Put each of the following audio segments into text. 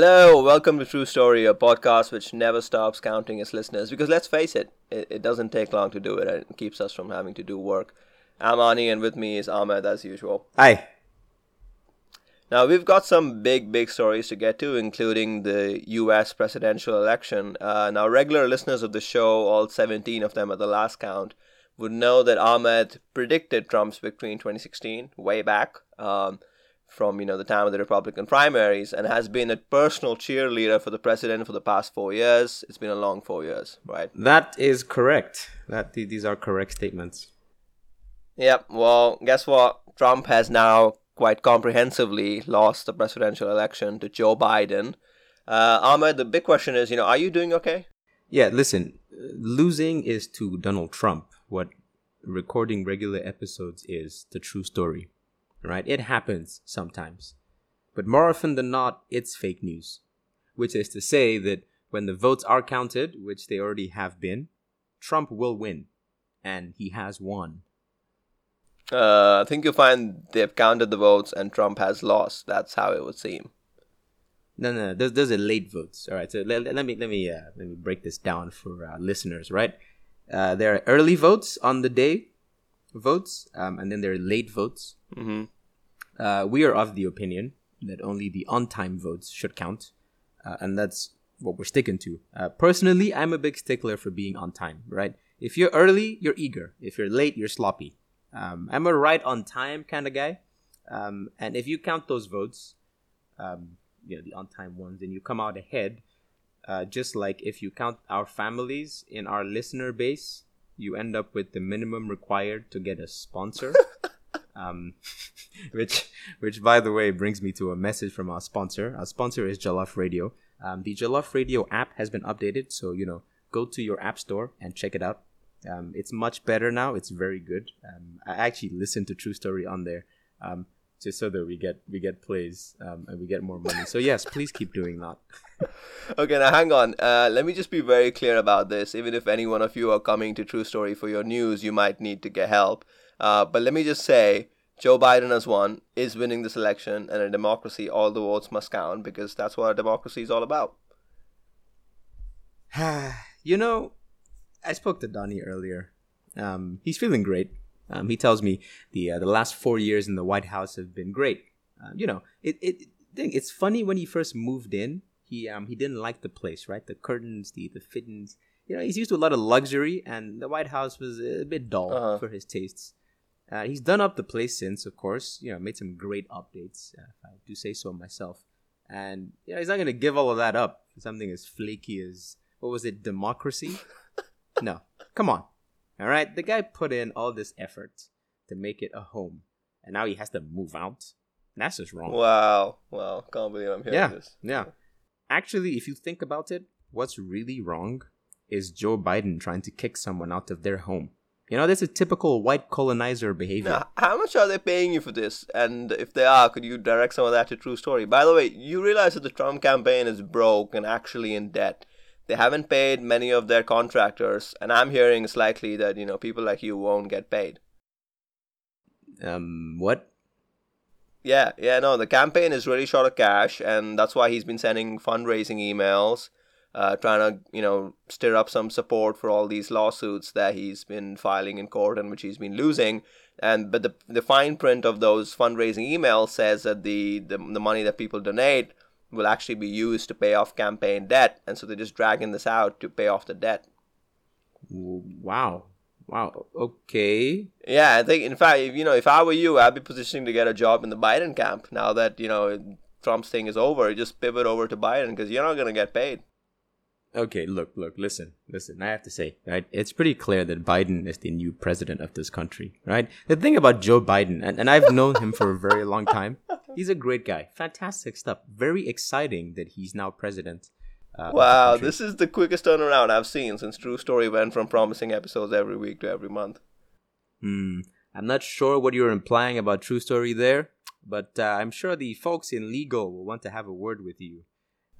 Hello, welcome to True Story, a podcast which never stops counting its listeners. Because let's face it, it, it doesn't take long to do it, and it keeps us from having to do work. I'm Ani, and with me is Ahmed as usual. Hi. Now, we've got some big, big stories to get to, including the US presidential election. Uh, now, regular listeners of the show, all 17 of them at the last count, would know that Ahmed predicted Trump's victory in 2016, way back. Um, from you know the time of the Republican primaries and has been a personal cheerleader for the president for the past four years. It's been a long four years, right? That is correct. That these are correct statements. Yep. Well, guess what? Trump has now quite comprehensively lost the presidential election to Joe Biden. Uh, Ahmed, the big question is, you know, are you doing okay? Yeah. Listen, losing is to Donald Trump what recording regular episodes is the true story right? It happens sometimes. But more often than not, it's fake news. Which is to say that when the votes are counted, which they already have been, Trump will win. And he has won. Uh, I think you'll find they've counted the votes and Trump has lost. That's how it would seem. No, no, those, those are late votes. All right, so let, let me let me uh, let me break this down for uh, listeners. Right, uh, there are early votes on the day, votes, um, and then there are late votes. Mm-hmm. Uh, we are of the opinion that only the on-time votes should count, uh, and that's what we're sticking to. Uh, personally, I'm a big stickler for being on time. Right? If you're early, you're eager. If you're late, you're sloppy. Um, I'm a right on time kind of guy, um, and if you count those votes, um, you know the on-time ones, and you come out ahead. Uh, just like if you count our families in our listener base, you end up with the minimum required to get a sponsor. um, which, which by the way, brings me to a message from our sponsor. Our sponsor is Jollof Radio. Um, the Jollof Radio app has been updated, so you know, go to your app store and check it out. Um, it's much better now. It's very good. Um, I actually listen to True Story on there, um, just so that we get we get plays um, and we get more money. So yes, please keep doing that. okay, now hang on. Uh, let me just be very clear about this. Even if any one of you are coming to True Story for your news, you might need to get help. Uh, but let me just say, Joe Biden has won, is winning this election, and in a democracy, all the votes must count because that's what a democracy is all about. you know, I spoke to Donnie earlier. Um, he's feeling great. Um, he tells me the uh, the last four years in the White House have been great. Um, you know, it it it's funny when he first moved in, he um he didn't like the place, right? The curtains, the the fittings. You know, he's used to a lot of luxury, and the White House was a bit dull uh-huh. for his tastes. Uh, he's done up the place since, of course. You know, made some great updates. Uh, if I do say so myself. And you know, he's not going to give all of that up for something as flaky as what was it, democracy? no, come on. All right, the guy put in all this effort to make it a home, and now he has to move out. That's just wrong. Wow, wow, can't believe I'm hearing yeah, this. Yeah, actually, if you think about it, what's really wrong is Joe Biden trying to kick someone out of their home. You know, that's a typical white colonizer behavior. Now, how much are they paying you for this? And if they are, could you direct some of that to True Story? By the way, you realize that the Trump campaign is broke and actually in debt. They haven't paid many of their contractors, and I'm hearing it's likely that you know people like you won't get paid. Um, what? Yeah, yeah, no, the campaign is really short of cash, and that's why he's been sending fundraising emails uh, trying to you know stir up some support for all these lawsuits that he's been filing in court and which he's been losing. And but the the fine print of those fundraising emails says that the, the the money that people donate will actually be used to pay off campaign debt, and so they're just dragging this out to pay off the debt. Wow. Wow. Okay. Yeah, I think in fact, if, you know, if I were you, I'd be positioning to get a job in the Biden camp now that you know Trump's thing is over. Just pivot over to Biden because you're not gonna get paid okay, look, look, listen, listen. I have to say, right? It's pretty clear that Biden is the new president of this country, right? The thing about Joe Biden, and, and I've known him for a very long time, he's a great guy. Fantastic stuff. Very exciting that he's now president. Uh, wow, this is the quickest turnaround I've seen since True Story went from promising episodes every week to every month. Hmm. I'm not sure what you're implying about True Story there, but uh, I'm sure the folks in legal will want to have a word with you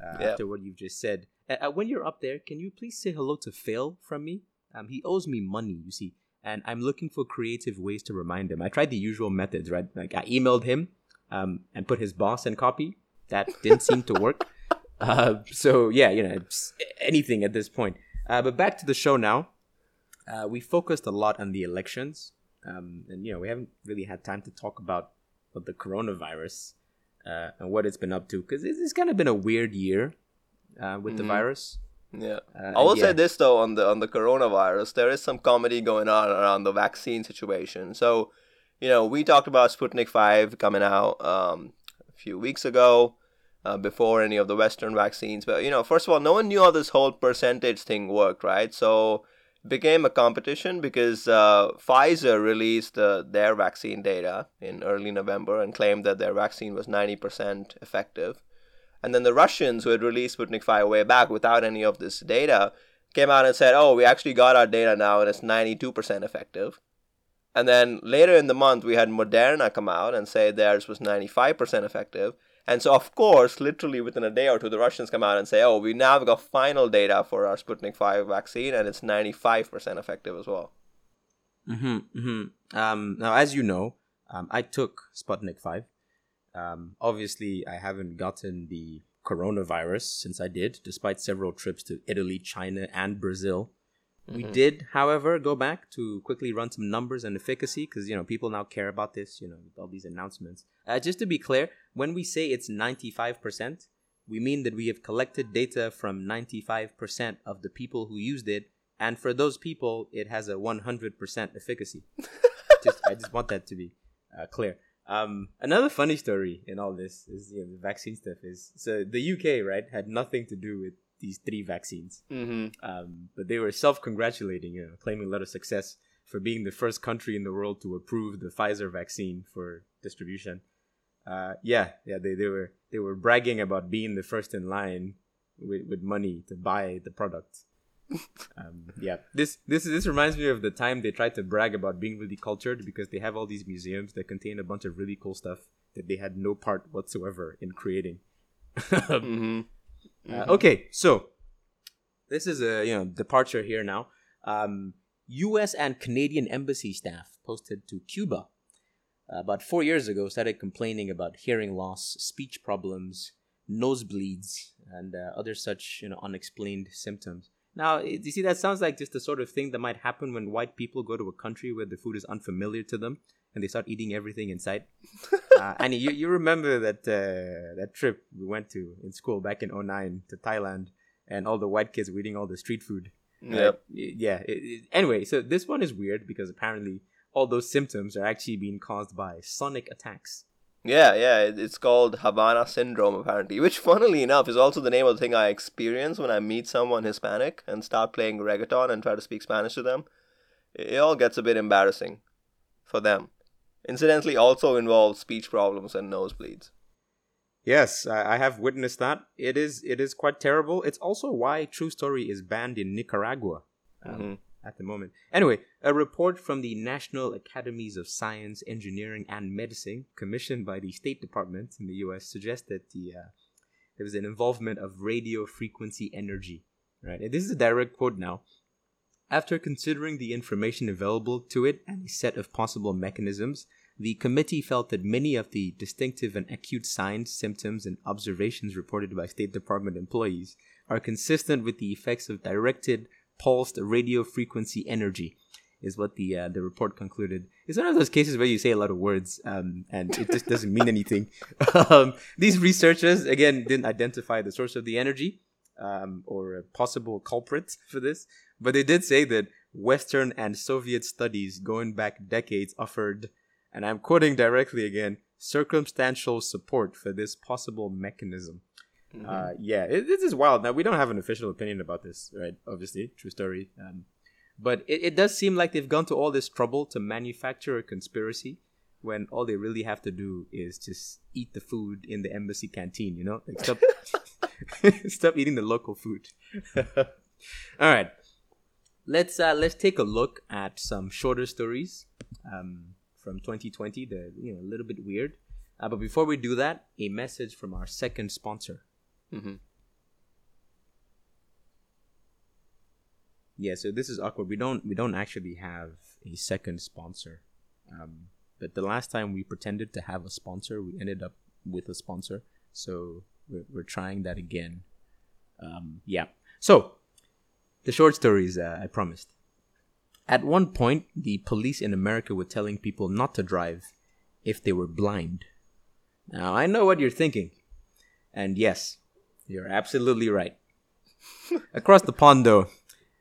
uh, after what you've just said. Uh, when you're up there, can you please say hello to Phil from me? Um, he owes me money, you see, and I'm looking for creative ways to remind him. I tried the usual methods, right? Like I emailed him um, and put his boss in copy. That didn't seem to work. Uh, so yeah, you know, anything at this point. Uh, but back to the show now. Uh, we focused a lot on the elections, um, and you know, we haven't really had time to talk about, about the coronavirus uh, and what it's been up to because it's, it's kind of been a weird year uh, with the Mhm. virus. Yeah. Uh, I will yeah. say this though on the on the coronavirus, there is some comedy going on around the vaccine situation. So, you know, we talked about Sputnik Five coming out um, a few weeks ago, uh, before any of the Western vaccines. But you know, first of all, no one knew how this whole percentage thing worked, right? So, it became a competition because uh, Pfizer released uh, their vaccine data in early November and claimed that their vaccine was ninety percent effective. And then the Russians, who had released Sputnik 5 way back without any of this data, came out and said, oh, we actually got our data now and it's 92% effective. And then later in the month, we had Moderna come out and say theirs was 95% effective. And so, of course, literally within a day or two, the Russians come out and say, oh, we now have got final data for our Sputnik 5 vaccine and it's 95% effective as well. Mm-hmm, mm-hmm. Um, now, as you know, um, I took Sputnik 5. Um, obviously, I haven't gotten the coronavirus since I did, despite several trips to Italy, China, and Brazil. We did, however, go back to quickly run some numbers and efficacy because, you know, people now care about this, you know, with all these announcements. Uh, just to be clear, when we say it's 95%, we mean that we have collected data from 95% of the people who used it, and for those people, it has a 100% efficacy. just, I just want that to be uh, clear. Um, another funny story in all this is you know, the vaccine stuff is so the UK right had nothing to do with these three vaccines, Mm-hmm. um, but they were self-congratulating, you know, claiming a lot of success for being the first country in the world to approve the Pfizer vaccine for distribution. Uh, yeah, yeah, they, they were they were bragging about being the first in line with, with money to buy the product. um, yeah, this this this reminds me of the time they tried to brag about being really cultured because they have all these museums that contain a bunch of really cool stuff that they had no part whatsoever in creating. Mm-hmm. Uh, okay, so this is a you know departure here now. Um, U.S. and Canadian embassy staff posted to Cuba uh, about four years ago started complaining about hearing loss, speech problems, nosebleeds, and uh, other such you know unexplained symptoms. Now, you see, that sounds like just the sort of thing that might happen when white people go to a country where the food is unfamiliar to them and they start eating everything in sight. uh, and you, you remember that uh, that trip we went to in school back in 09 to Thailand, and all the white kids were eating all the street food. Yep. Uh, yeah. it- it- anyway, so this one is weird because apparently all those symptoms are actually being caused by sonic attacks. Yeah, yeah, it's called Havana syndrome apparently, which funnily enough is also the name of the thing I experience when I meet someone Hispanic and start playing reggaeton and try to speak Spanish to them. It all gets a bit embarrassing for them. Incidentally, also involves speech problems and nosebleeds. Yes, I, have witnessed that. It is it is quite terrible. It's also why True Story is banned in Nicaragua. um, Mhm. at the moment. Anyway, a report from the National Academies of Science, Engineering, and Medicine, commissioned by the State Department in the U.S., suggests that the uh, there was an involvement of radio frequency energy. Right, and this is a direct quote now. After considering the information available to it and a set of possible mechanisms, the committee felt that many of the distinctive and acute signs, symptoms, and observations reported by State Department employees are consistent with the effects of directed pulsed radio frequency energy is what the uh, the report concluded. It's one of those cases where you say a lot of words um, and it just doesn't mean anything. um, these researchers again didn't identify the source of the energy um, or a possible culprit for this, but they did say that Western and Soviet studies going back decades offered, and I'm quoting directly again, circumstantial support for this possible mechanism. Uh, yeah, it, this is wild. Now we don't have an official opinion about this, right? Obviously, true story. Um, but it, it does seem like they've gone to all this trouble to manufacture a conspiracy when all they really have to do is just eat the food in the embassy canteen. You know, like stop, stop eating the local food. all right, let's uh, let's take a look at some shorter stories um, from 2020. They're you know a little bit weird. Uh, but before we do that, a message from our second sponsor. Mm-hmm. Yeah, so this is awkward. We don't we don't actually have a second sponsor. Um, but the last time we pretended to have a sponsor, we ended up with a sponsor. So we're, we're trying that again Um, yeah. So, the short stories uh, I promised. At one point, the police in America were telling people not to drive if they were blind. Now, I know what you're thinking. And yes, you're absolutely right. Across the pond, though,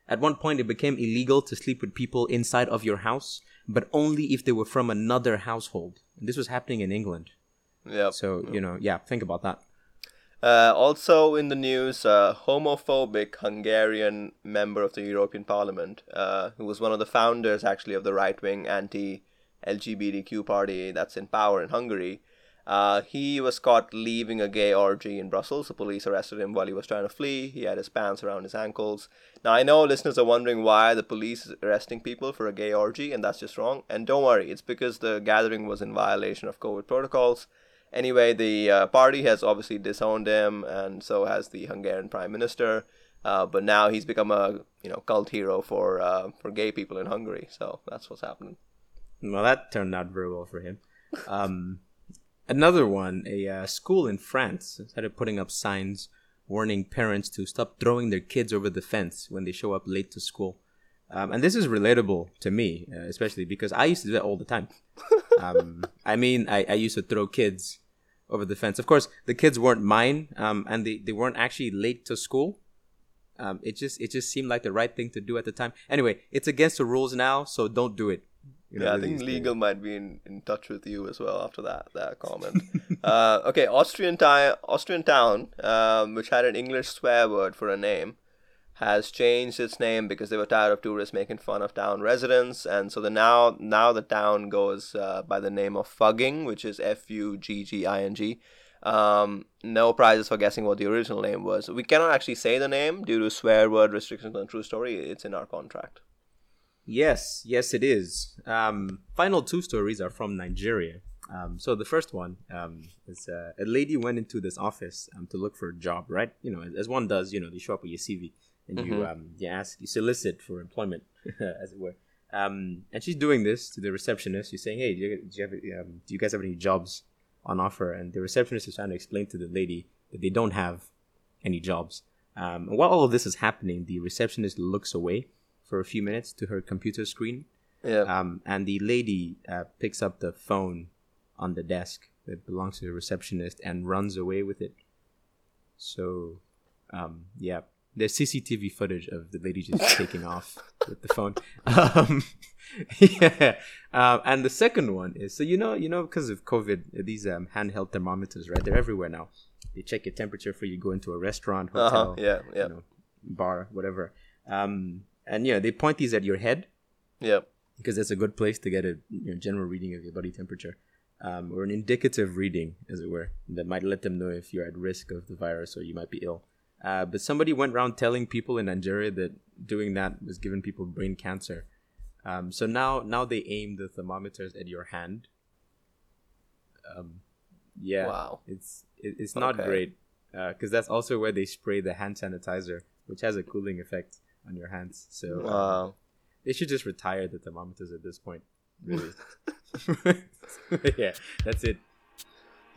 at one point it became illegal to sleep with people inside of your house, but only if they were from another household. And this was happening in England. Yeah. So, you know, yeah, think about that. Uh, also in the news, uh, homophobic Hungarian member of the European Parliament, uh, who was one of the founders actually of the right wing anti LGBTQ party that's in power in Hungary. Uh, he was caught leaving a gay orgy in Brussels. The police arrested him while he was trying to flee. He had his pants around his ankles. Now, I know listeners are wondering why the police is arresting people for a gay orgy, and that's just wrong. And don't worry, it's because the gathering was in violation of COVID protocols. Anyway, the uh, party has obviously disowned him, and so has the Hungarian prime minister. Uh, but now he's become a you know cult hero for uh, for gay people in Hungary. So that's what's happening. Well, that turned out very well for him. Um, another one, a uh, school in France started putting up signs warning parents to stop throwing their kids over the fence when they show up late to school. Um, and this is relatable to me, uh, especially because I used to do that all the time. Um, I mean, I, I used to throw kids over the fence. Of course, the kids weren't mine, um, and they, they weren't actually late to school. Um, it just it just seemed like the right thing to do at the time. Anyway, it's against the rules now, so don't do it. You know, yeah, I think legal might be in, in touch with you as well after that that comment. uh, okay, Austrian ti- Austrian town, um, which had an English swear word for a name, has changed its name because they were tired of tourists making fun of town residents, and so the now now the town goes uh, by the name of Fugging, which is F U G G I N G. Um, no prizes for guessing what the original name was. We cannot actually say the name due to swear word restrictions on True Story. It's in our contract. Yes, yes, it is. Um, final two stories are from Nigeria. Um, so the first one um, is uh, a lady went into this office um, to look for a job, right? You know, as one does. You know, they show up with your CV and you um, you ask, you solicit for employment, as it were. Um, and she's doing this to the receptionist. She's saying, "Hey, do you, do you have um, do you guys have any jobs on offer?" And the receptionist is trying to explain to the lady that they don't have any jobs. Um, and while all of this is happening, the receptionist looks away for a few minutes to her computer screen, Yeah. um, and the lady uh, picks up the phone on the desk that belongs to the receptionist and runs away with it. So, um, yeah, there's CCTV footage of the lady just taking off with the phone. Um, yeah, um, and the second one is so you know you know because of COVID, these um, handheld thermometers, right? They're everywhere now. They check your temperature for you go into a restaurant, Uh hotel, huh. Yeah. Yeah. you know, bar, whatever. Um, and yeah, they point these at your head Yeah. because that's a good place to get a you know, general reading of your body temperature, um, or an indicative reading, as it were, that might let them know if you're at risk of the virus or you might be ill. Uh, but somebody went around telling people in Nigeria that doing that was giving people brain cancer. Um, so now, now they aim the thermometers at your hand. Um, yeah, Wow. it's it, it's not Okay. great because that's also where they spray the hand sanitizer, which has a cooling effect on your hands. So um, Wow. they should just retire the thermometers at this point. Really. yeah, that's it.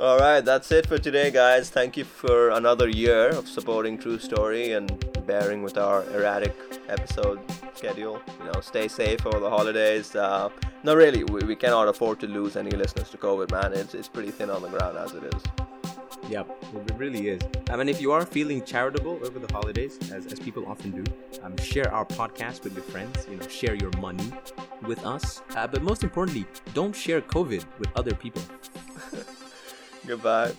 All right, that's it for today, guys. Thank you for another year of supporting True Story and bearing with our erratic episode schedule. You know, stay safe over the holidays. Uh, no, really, we, we cannot afford to lose any listeners to COVID, man. It's it's pretty thin on the ground as it is. Yep, it really is. I mean, if you are feeling charitable over the holidays, as, as people often do, um, share our podcast with your friends. You know, share your money with us. Uh, but most importantly, don't share COVID with other people. Goodbye.